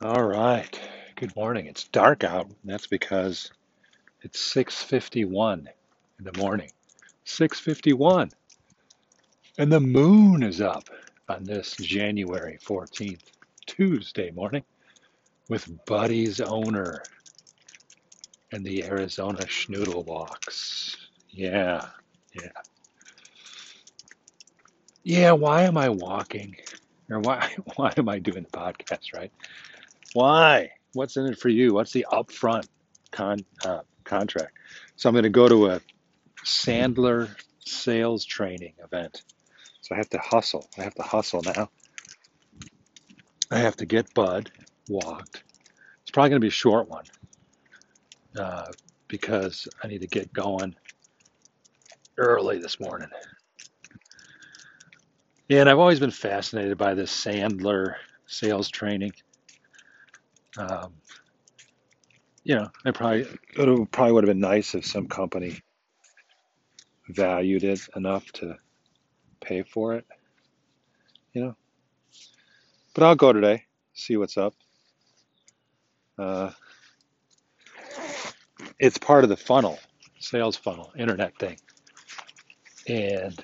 All right. Good morning. It's dark out. That's because it's 6:51 in the morning. 6:51 and the moon is up on this January 14th, Tuesday morning with Buddy's owner and the Arizona Schnoodle walks. Yeah. Yeah. Yeah, why am I walking? Or why why am I doing the podcast, right? Why? What's in it for you? What's the upfront con uh, contract? So I'm going to go to a Sandler sales training event. So I have to hustle. I have to hustle now. I have to get Bud walked. It's probably going to be a short one uh, because I need to get going early this morning. And I've always been fascinated by this Sandler sales training. Um, you know, I probably it probably would have been nice if some company valued it enough to pay for it. You know, but I'll go today, see what's up. Uh, it's part of the funnel, sales funnel, internet thing. And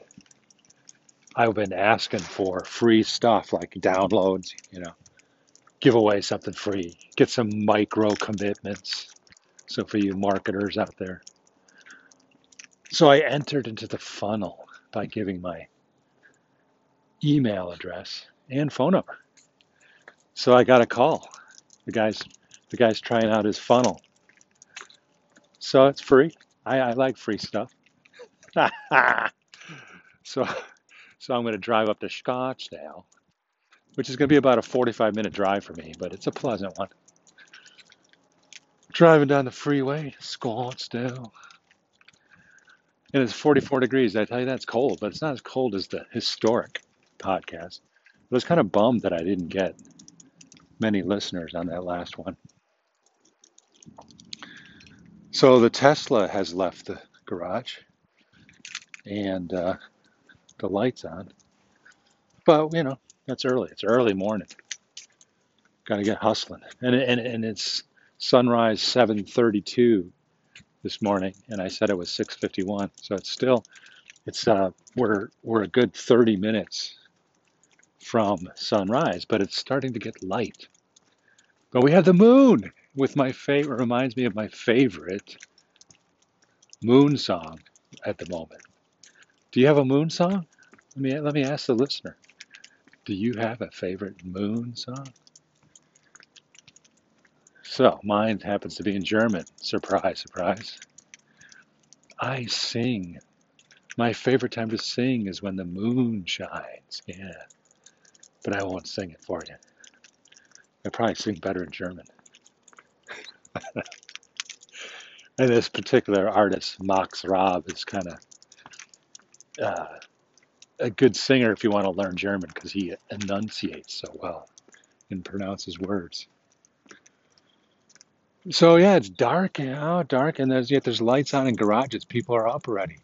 I've been asking for free stuff like downloads, you know, give away something free, get some micro commitments. So for you marketers out there. So I entered into the funnel by giving my email address and phone number. So I got a call. The guy's the guy's trying out his funnel. So it's free. I, I like free stuff. so so I'm going to drive up to Scottsdale which is going to be about a 45 minute drive for me, but it's a pleasant one. Driving down the freeway, Scottsdale, and it's 44 degrees. I tell you, that's cold, but it's not as cold as the historic podcast. I was kind of bummed that I didn't get many listeners on that last one. So the Tesla has left the garage and uh, the lights on, but you know that's early. It's early morning. Got to get hustling, and and and it's sunrise 7:32 this morning, and I said it was 6:51. So it's still it's uh we're we're a good 30 minutes from sunrise, but it's starting to get light. But we have the moon with my favorite reminds me of my favorite moon song at the moment. Do you have a moon song? Let me let me ask the listener. Do you have a favorite moon song? So mine happens to be in German. Surprise, surprise. I sing. My favorite time to sing is when the moon shines. Yeah. but I won't sing it for you. I probably sing better in German. And this particular artist, Max Raab, is kind of uh, a good singer if you want to learn German because he enunciates so well and pronounces words. So yeah, it's dark, know, dark, and there's yet there's lights on in garages. People are up already,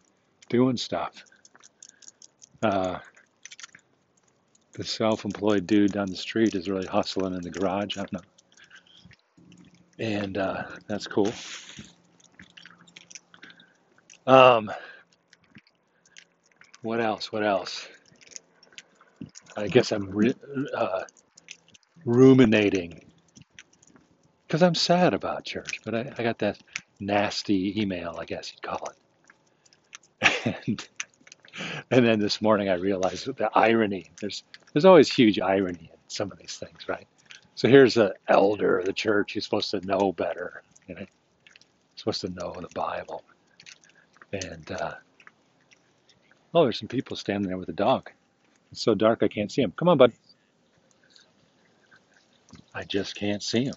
doing stuff. Uh, the self-employed dude down the street is really hustling in the garage. I don't know, and uh, that's cool. Um, what else? What else? I guess I'm uh, ruminating because I'm sad about church, but I, I got that nasty email, I guess you'd call it. And, and then this morning I realized the irony. There's there's always huge irony in some of these things, right? So here's an elder of the church who's supposed to know better, you know, supposed to know the Bible. And uh, oh, there's some people standing there with a dog. It's so dark I can't see him. Come on, bud. I just can't see him.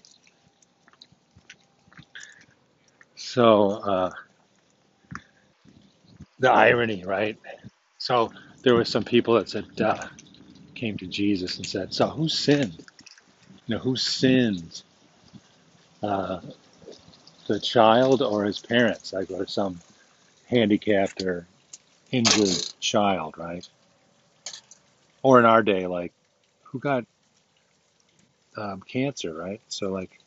So uh, the irony, right? So there were some people that said, uh, came to Jesus and said, "So who sinned? You know, who sinned, uh, the child or his parents? Like, or some handicapped or injured child, right? Or in our day, like, who got um, cancer, right? So like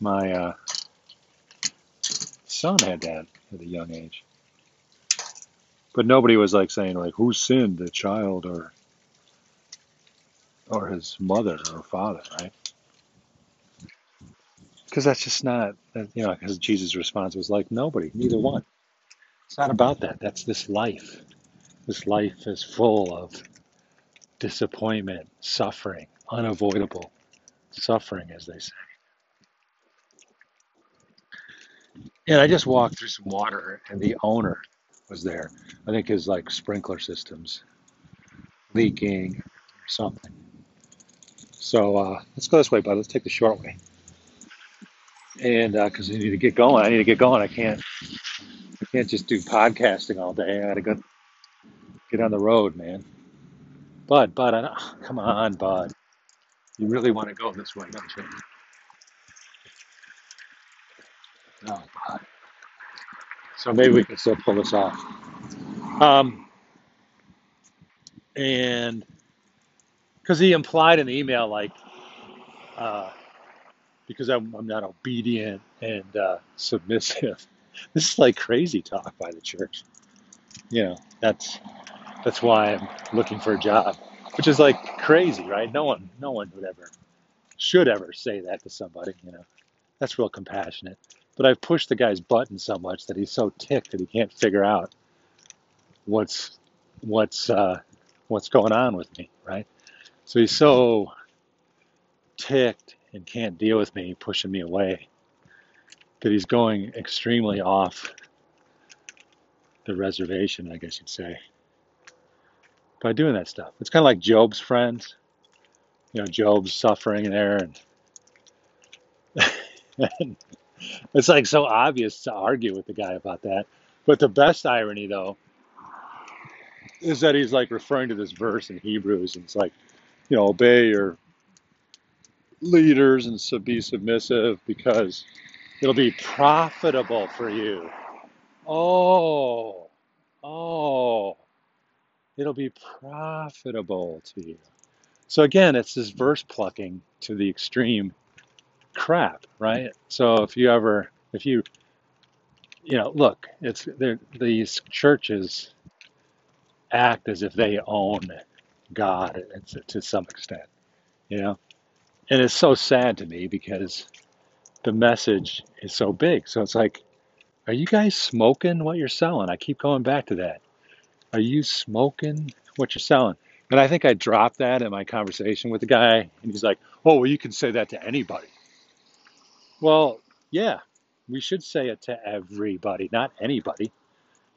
my uh, son had that at a young age, but nobody was like saying like who sinned, the child or or his mother or father, right? Because that's just not, you know, because Jesus' response was like nobody, neither one. It's not about that. That's this life. This life is full of disappointment, suffering, unavoidable suffering, as they say. And I just walked through some water, and the owner was there. I think his like sprinkler systems leaking or something. So uh, let's go this way, bud. Let's take the short way. And because uh, I need to get going, I need to get going. I can't, can't just do podcasting all day. I got to go get on the road, man. Bud, Bud, I don't, come on, Bud. You really want to go this way, don't you? No, Bud. So maybe we can still pull this off. Um, and because he implied in the email, like, uh, because I'm, I'm not obedient and uh, submissive. This is like crazy talk by the church. You know, that's that's why I'm looking for a job, which is like crazy, right? No one, no one would ever, should ever say that to somebody. You know, that's real compassionate. But I've pushed the guy's button so much that he's so ticked that he can't figure out what's what's uh, what's going on with me, right? So he's so ticked and can't deal with me pushing me away that he's going extremely off the reservation, I guess you'd say, by doing that stuff. It's kind of like Job's friends. You know, Job's suffering there, and, and it's like so obvious to argue with the guy about that. But the best irony, though, is that he's like referring to this verse in Hebrews, and it's like, you know, obey your leaders and be submissive because it'll be profitable for you. Oh, oh, it'll be profitable to you. So again, it's this verse plucking to the extreme crap, right? So if you ever, if you, you know, look, it's these churches act as if they own God to some extent, you know, and it's so sad to me because the message is so big. So it's like, are you guys smoking what you're selling? I keep going back to that. Are you smoking what you're selling? And I think I dropped that in my conversation with the guy, and he's like, "Oh, well, you can say that to anybody." Well, yeah, we should say it to everybody, not anybody.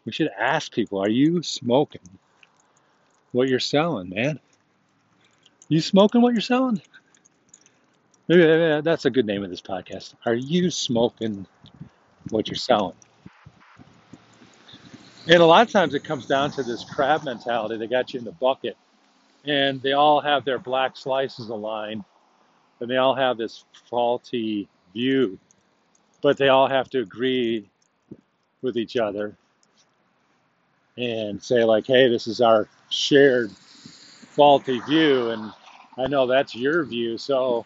We should ask people, "Are you smoking what you're selling, man? You smoking what you're selling?" That's a good name of this podcast. Are you smoking what you're selling? And a lot of times it comes down to this crab mentality. They got you in the bucket, and they all have their black slices aligned, and they all have this faulty view, but they all have to agree with each other and say, like, hey, this is our shared faulty view, and I know that's your view, so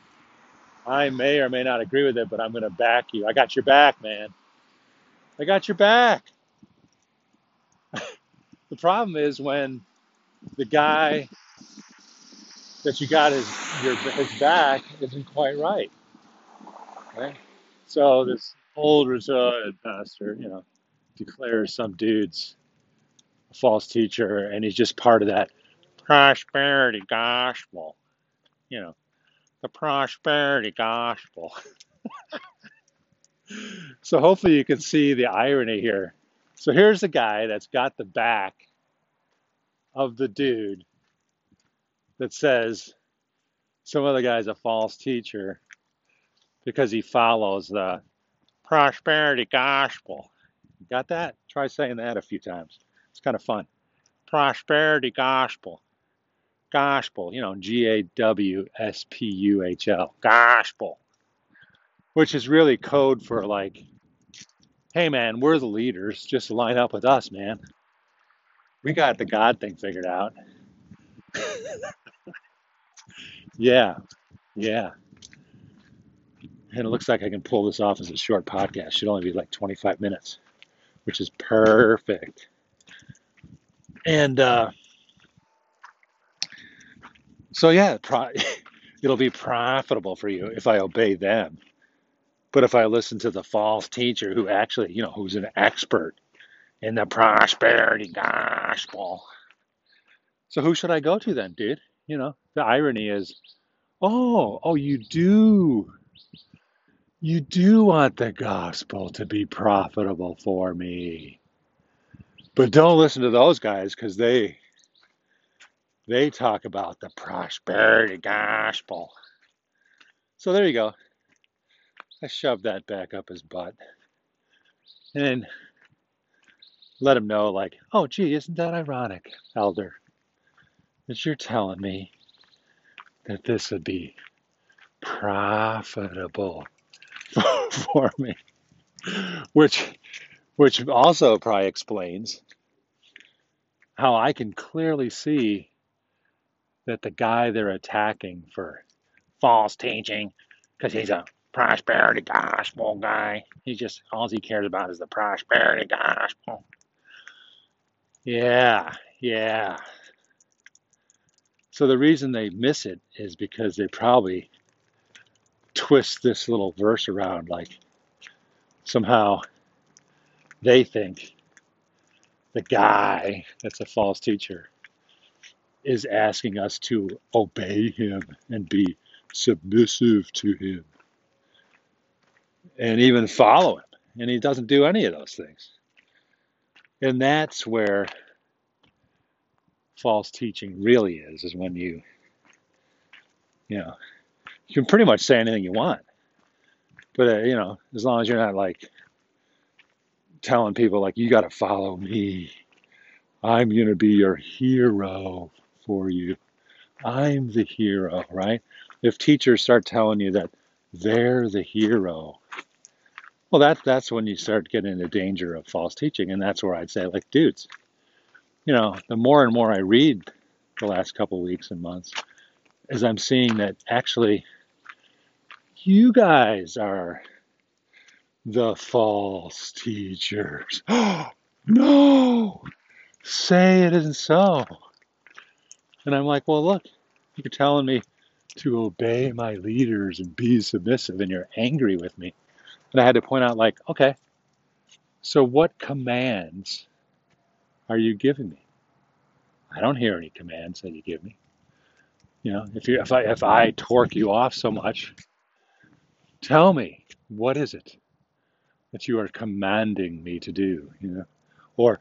I may or may not agree with it, but I'm going to back you. I got your back, man. I got your back. the problem is when the guy that you got his your his back isn't quite right. Right? So this old retired pastor, you know, declares some dude's a false teacher, and he's just part of that prosperity gospel. You know, the prosperity gospel. so hopefully you can see the irony here. So here's the guy that's got the back of the dude that says some other guy's a false teacher because he follows the prosperity gospel. Got that? Try saying that a few times. It's kind of fun. Prosperity gospel gospel, you know, G A W S P U H L, gospel, which is really code for like, hey man, we're the leaders, just line up with us, man. We got the God thing figured out. yeah. Yeah. And it looks like I can pull this off as a short podcast. Should only be like 25 minutes, which is perfect. And uh, so, yeah, pro- it'll be profitable for you if I obey them. But if I listen to the false teacher who actually, you know, who's an expert in the prosperity gospel, so who should I go to then, dude? You know, the irony is, oh, oh, you do, you do want the gospel to be profitable for me, but don't listen to those guys because they they talk about the prosperity gospel. So there you go. I shoved that back up his butt and let him know, like, oh, gee, isn't that ironic, Elder, that you're telling me that this would be profitable for me, which which also probably explains how I can clearly see that the guy they're attacking for false teaching, because he's a prosperity gospel guy, he just all he cares about is the prosperity gospel. Yeah, yeah. So the reason they miss it is because they probably twist this little verse around like somehow they think the guy that's a false teacher is asking us to obey him and be submissive to him and even follow him. And he doesn't do any of those things. And that's where false teaching really is, is when you, you know, you can pretty much say anything you want. But, uh, you know, as long as you're not like telling people, like, you got to follow me, I'm going to be your hero for you. I'm the hero, right? If teachers start telling you that they're the hero, well, that that's when you start getting into danger of false teaching, and that's where I'd say, like, dudes, you know, the more and more I read the last couple weeks and months, is I'm seeing that actually you guys are the false teachers. no, say it isn't so. And I'm like, well, look, you're telling me to obey my leaders and be submissive, and you're angry with me. And I had to point out, like, okay, so what commands are you giving me? I don't hear any commands that you give me. You know, if you if I if I torque you off so much, tell me what is it that you are commanding me to do? You know, or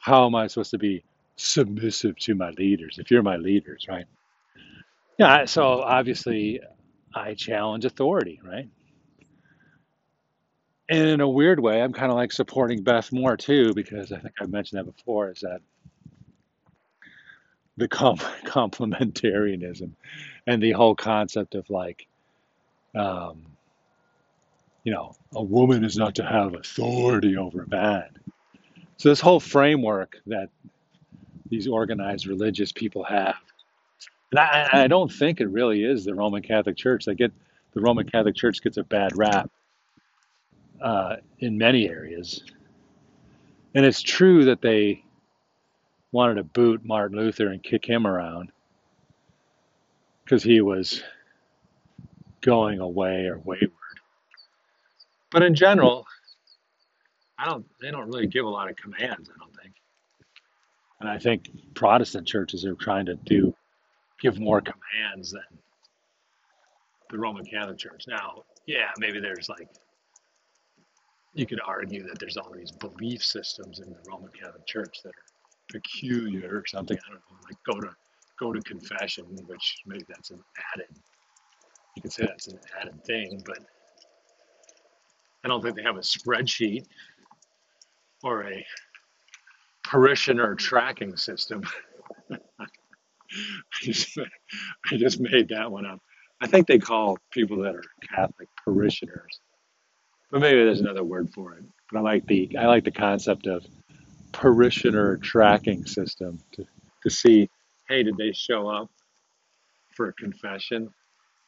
how am I supposed to be submissive to my leaders if you're my leaders, right? Yeah. So obviously, I challenge authority, right? And in a weird way, I'm kind of like supporting Beth more too, because I think I've mentioned that before. Is that the com- complementarianism and the whole concept of like, um, you know, a woman is not to have authority over a man. So this whole framework that these organized religious people have, and I, I don't think it really is the Roman Catholic Church. They get the Roman Catholic Church gets a bad rap uh, in many areas, and it's true that they wanted to boot Martin Luther and kick him around because he was going away or wayward. But in general, I don't. They don't really give a lot of commands. I don't think. And I think Protestant churches are trying to do give more commands than the Roman Catholic Church. Now, yeah, maybe there's like you could argue that there's all these belief systems in the Roman Catholic Church that are peculiar or something. I don't know, like go to go to confession, which maybe that's an added. You could say that's an added thing, but I don't think they have a spreadsheet or a parishioner tracking system. I just, I just made that one up. I think they call people that are Catholic parishioners, but maybe there's another word for it. But I like the I like the concept of parishioner tracking system to, to see, hey, did they show up for a confession?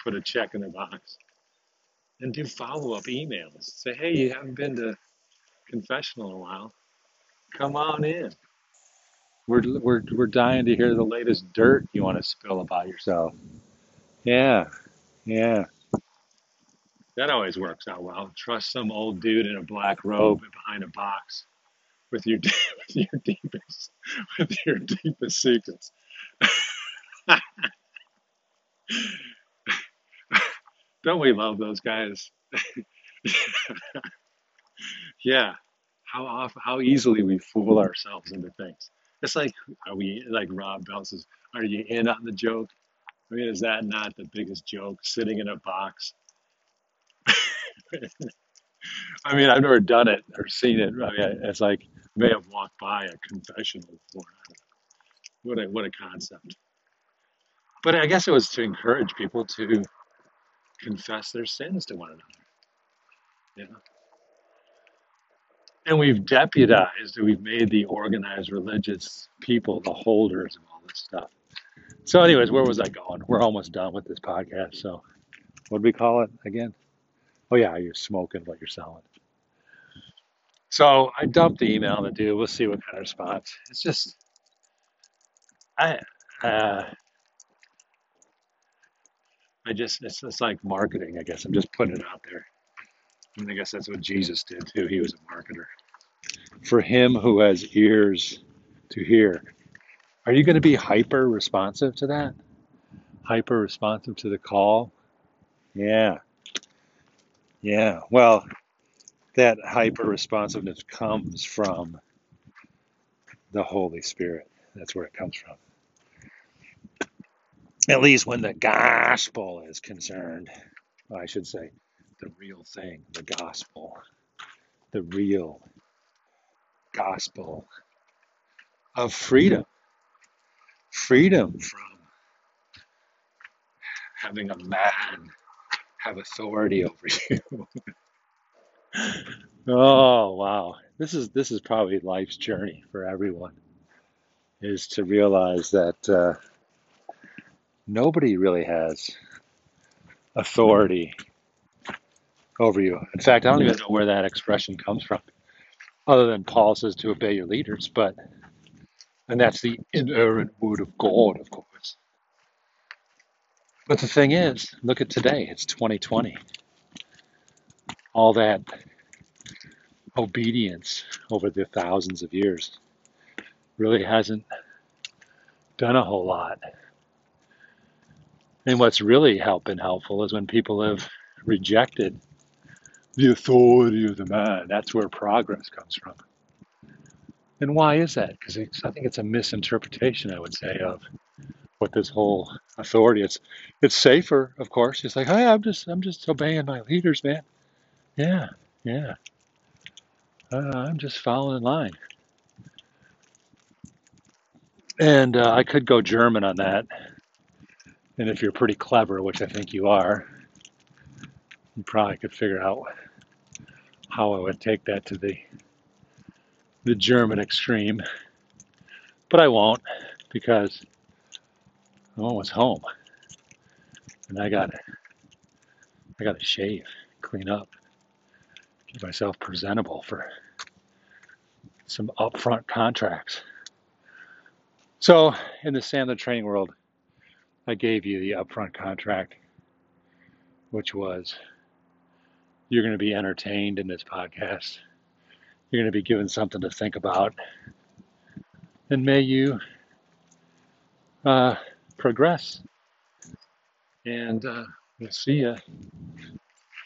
put a check in the box and do follow up emails. Say, hey, you haven't been to confessional in a while. Come on in. We're, we're, we're dying to hear the latest dirt you want to spill about yourself. Yeah, yeah. That always works out well. Trust some old dude in a black robe oh. behind a box with your with your deepest with your deepest secrets. Don't we love those guys? yeah. How often, how easily we fool ourselves into things. It's like, are we like Rob Bell says? Are you in on the joke? I mean, is that not the biggest joke? Sitting in a box. I mean, I've never done it or seen it. I mean, it's like I may have walked by a confessional before. What a what a concept. But I guess it was to encourage people to confess their sins to one another. Yeah. And we've deputized, we've made the organized religious people the holders of all this stuff. So, anyways, where was I going? We're almost done with this podcast. So, what do we call it again? Oh, yeah, you're smoking what you're selling. So, I dumped the email to do. We'll see what kind of response. It's just, I, uh, I just, it's, it's like marketing, I guess. I'm just putting it out there. And I guess that's what Jesus did too. He was a marketer. For him who has ears to hear. Are you going to be hyper responsive to that? Hyper responsive to the call? Yeah. Yeah. Well, that hyper responsiveness comes from the Holy Spirit. That's where it comes from. At least when the gospel is concerned, I should say the real thing, the gospel, the real gospel of freedom. Freedom from having a man have authority over you. oh wow. This is this is probably life's journey for everyone is to realize that uh, nobody really has authority over you. In fact, I don't even mm. know where that expression comes from, other than Paul says to obey your leaders, but, and that's the inerrant word of God, of course. But the thing is, look at today, it's 2020. All that obedience over the thousands of years really hasn't done a whole lot. And what's really helped been helpful is when people have rejected the authority of the man. That's where progress comes from. And why is that? Because I think it's a misinterpretation, I would say, of what this whole authority. It's it's safer, of course. It's like, hey, I'm just I'm just obeying my leaders, man. Yeah, yeah. Uh, I'm just following in line. And uh, I could go German on that. And if you're pretty clever, which I think you are, you probably could figure out how I would take that to the the German extreme. But I won't because I'm almost home. And I gotta I gotta shave, clean up, get myself presentable for some upfront contracts. So in the Sandler training world, I gave you the upfront contract, which was you're going to be entertained in this podcast. You're going to be given something to think about. And may you uh, progress. And uh, we'll see you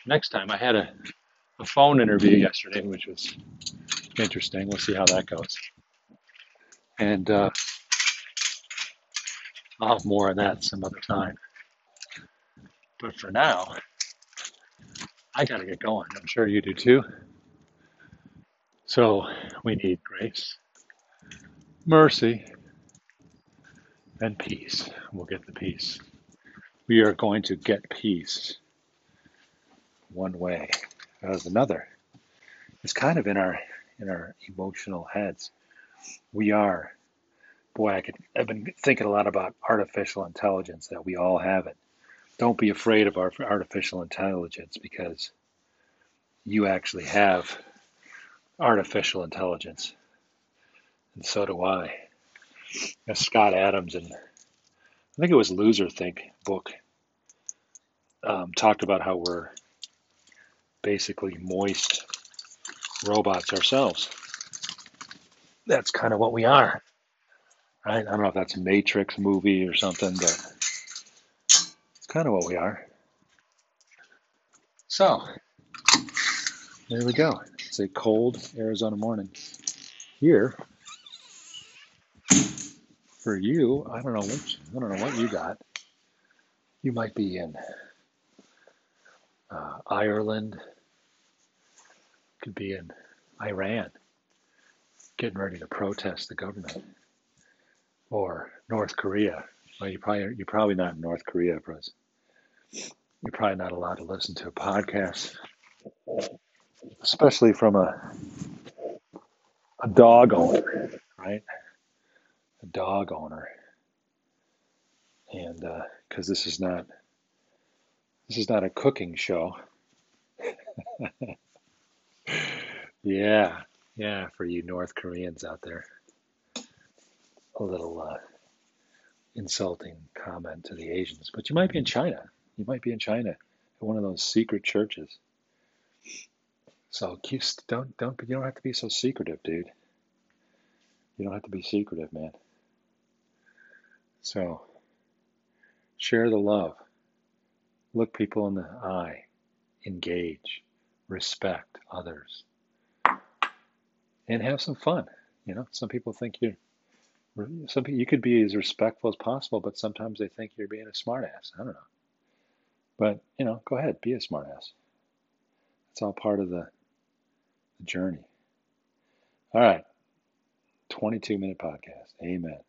next time. I had a, a phone interview yesterday, which was interesting. We'll see how that goes. And uh, I'll have more on that some other time. But for now, I got to get going. I'm sure you do too. So we need grace, mercy, and peace. We'll get the peace. We are going to get peace one way as another. It's kind of in our in our emotional heads. We are. Boy, I could I've been thinking a lot about artificial intelligence that we all have it. Don't be afraid of our artificial intelligence because you actually have artificial intelligence, and so do I. As Scott Adams and I think it was Loser Think book um, talked about how we're basically moist robots ourselves. That's kind of what we are, right? I don't know if that's a Matrix movie or something, but kind of what we are. So, there we go. It's a cold Arizona morning. Here, for you, I don't know which, I don't know what you got. You might be in uh, Ireland, could be in Iran, getting ready to protest the government, or North Korea. Well, you probably you're probably not in North Korea, because you're probably not allowed to listen to a podcast, especially from a a dog owner, right? A dog owner, and because uh, this is not this is not a cooking show. yeah, yeah, for you North Koreans out there. A little uh, insulting comment to the Asians, but you might be in China. You might be in China at one of those secret churches. So don't don't you don't have to be so secretive, dude. You don't have to be secretive, man. So share the love. Look people in the eye. Engage. Respect others. And have some fun. You know, some people think you're some people, you could be as respectful as possible, but sometimes they think you're being a smartass. I don't know. But, you know, go ahead, be a smartass. It's all part of the, the journey. All right. 22 minute podcast. Amen.